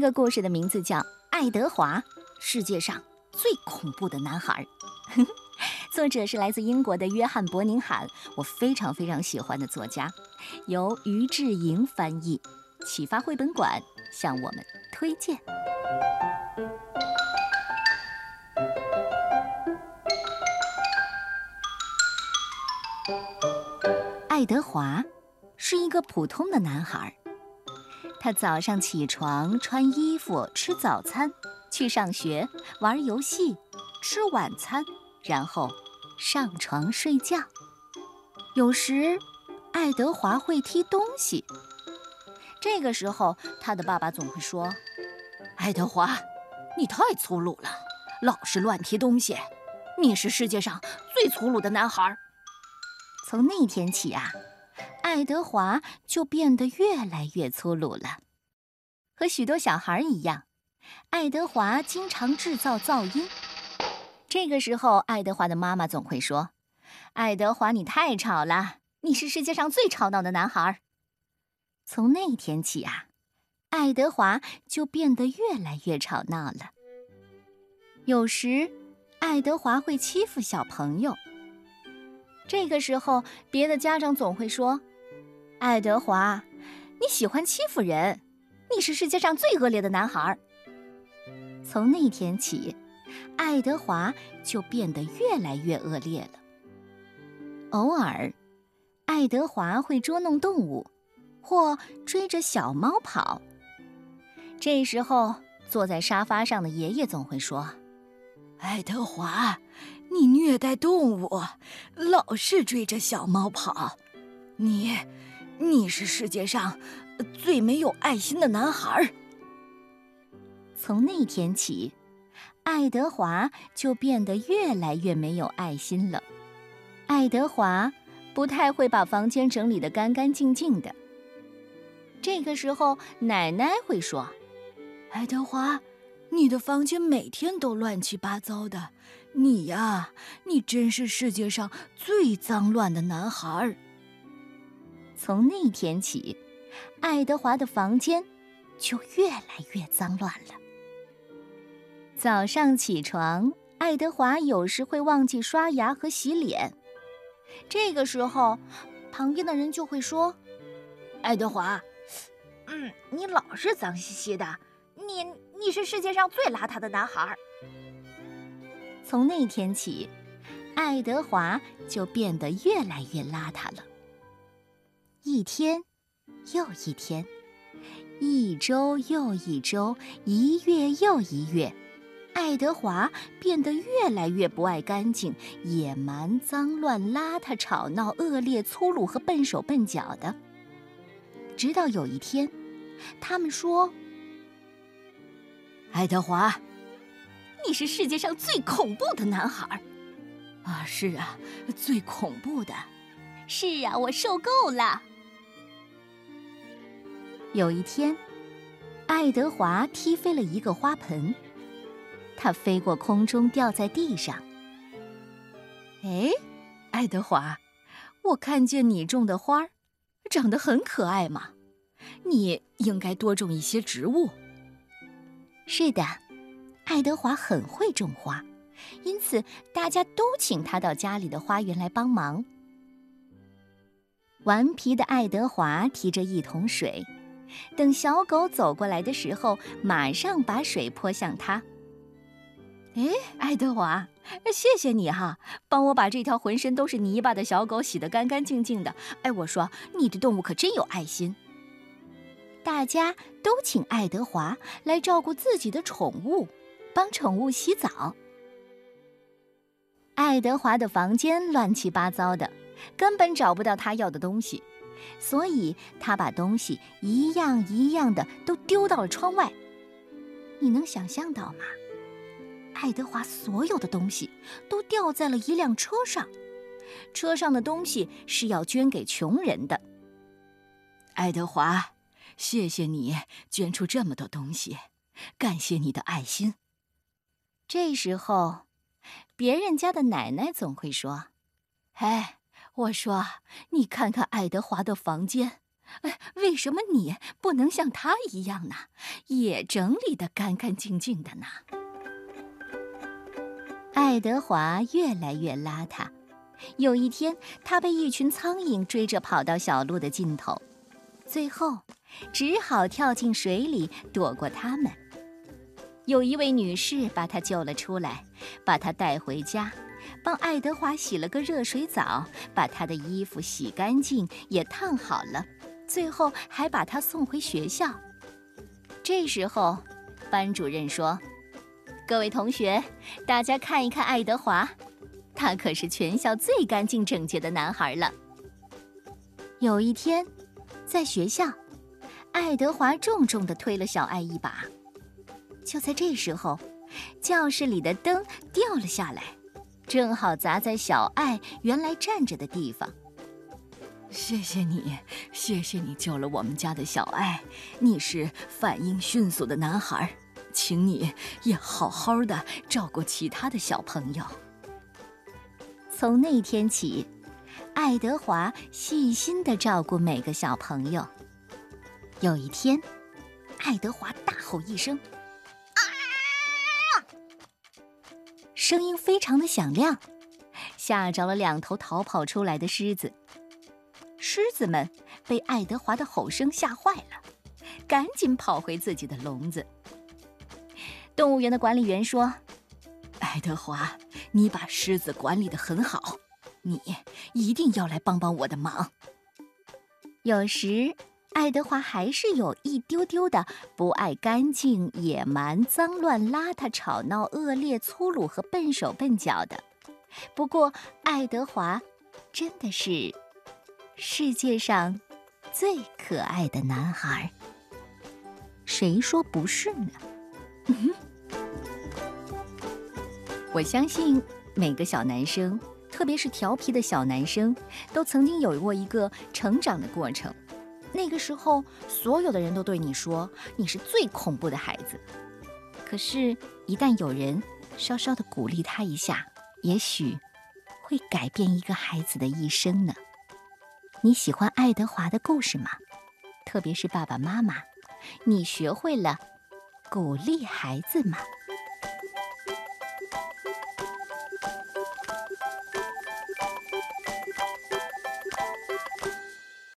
个故事的名字叫《爱德华，世界上最恐怖的男孩》。作者是来自英国的约翰·伯宁罕，我非常非常喜欢的作家，由于志莹翻译，启发绘本馆向我们推荐。爱德华是一个普通的男孩。他早上起床，穿衣服，吃早餐，去上学，玩游戏，吃晚餐，然后上床睡觉。有时，爱德华会踢东西。这个时候，他的爸爸总会说：“爱德华，你太粗鲁了，老是乱踢东西，你是世界上最粗鲁的男孩。”从那天起啊。爱德华就变得越来越粗鲁了，和许多小孩一样，爱德华经常制造噪音。这个时候，爱德华的妈妈总会说：“爱德华，你太吵了，你是世界上最吵闹的男孩。”从那天起啊，爱德华就变得越来越吵闹了。有时，爱德华会欺负小朋友。这个时候，别的家长总会说。爱德华，你喜欢欺负人，你是世界上最恶劣的男孩。从那天起，爱德华就变得越来越恶劣了。偶尔，爱德华会捉弄动物，或追着小猫跑。这时候，坐在沙发上的爷爷总会说：“爱德华，你虐待动物，老是追着小猫跑，你……”你是世界上最没有爱心的男孩。从那天起，爱德华就变得越来越没有爱心了。爱德华不太会把房间整理得干干净净的。这个时候，奶奶会说：“爱德华，你的房间每天都乱七八糟的，你呀，你真是世界上最脏乱的男孩。”从那天起，爱德华的房间就越来越脏乱了。早上起床，爱德华有时会忘记刷牙和洗脸。这个时候，旁边的人就会说：“爱德华，嗯，你老是脏兮兮的，你你是世界上最邋遢的男孩。”从那天起，爱德华就变得越来越邋遢了。一天又一天，一周又一周，一月又一月，爱德华变得越来越不爱干净、野蛮、脏乱、邋遢、吵闹、恶劣、粗鲁和笨手笨脚的。直到有一天，他们说：“爱德华，你是世界上最恐怖的男孩。”啊，是啊，最恐怖的。是啊，我受够了。有一天，爱德华踢飞了一个花盆，它飞过空中，掉在地上。哎，爱德华，我看见你种的花儿长得很可爱嘛，你应该多种一些植物。是的，爱德华很会种花，因此大家都请他到家里的花园来帮忙。顽皮的爱德华提着一桶水。等小狗走过来的时候，马上把水泼向它。哎，爱德华，谢谢你哈，帮我把这条浑身都是泥巴的小狗洗得干干净净的。哎，我说你的动物可真有爱心。大家都请爱德华来照顾自己的宠物，帮宠物洗澡。爱德华的房间乱七八糟的，根本找不到他要的东西。所以他把东西一样一样的都丢到了窗外。你能想象到吗？爱德华所有的东西都掉在了一辆车上，车上的东西是要捐给穷人的。爱德华，谢谢你捐出这么多东西，感谢你的爱心。这时候，别人家的奶奶总会说：“哎。”我说：“你看看爱德华的房间，为什么你不能像他一样呢？也整理得干干净净的呢？爱德华越来越邋遢。有一天，他被一群苍蝇追着跑到小路的尽头，最后只好跳进水里躲过他们。有一位女士把他救了出来，把他带回家，帮爱德华洗了个热水澡，把他的衣服洗干净也烫好了，最后还把他送回学校。这时候，班主任说：“各位同学，大家看一看爱德华。”他可是全校最干净整洁的男孩了。有一天，在学校，爱德华重重地推了小爱一把。就在这时候，教室里的灯掉了下来，正好砸在小爱原来站着的地方。谢谢你，谢谢你救了我们家的小爱。你是反应迅速的男孩，请你也好好的照顾其他的小朋友。从那天起，爱德华细心的照顾每个小朋友。有一天，爱德华大吼一声：“声音非常的响亮，吓着了两头逃跑出来的狮子。狮子们被爱德华的吼声吓坏了，赶紧跑回自己的笼子。动物园的管理员说：“爱德华。”你把狮子管理得很好，你一定要来帮帮我的忙。有时，爱德华还是有一丢丢的不爱干净、野蛮、脏乱、邋遢、吵闹、恶劣、粗鲁和笨手笨脚的。不过，爱德华真的是世界上最可爱的男孩。谁说不是呢？我相信每个小男生，特别是调皮的小男生，都曾经有过一个成长的过程。那个时候，所有的人都对你说你是最恐怖的孩子。可是，一旦有人稍稍的鼓励他一下，也许会改变一个孩子的一生呢。你喜欢爱德华的故事吗？特别是爸爸妈妈，你学会了鼓励孩子吗？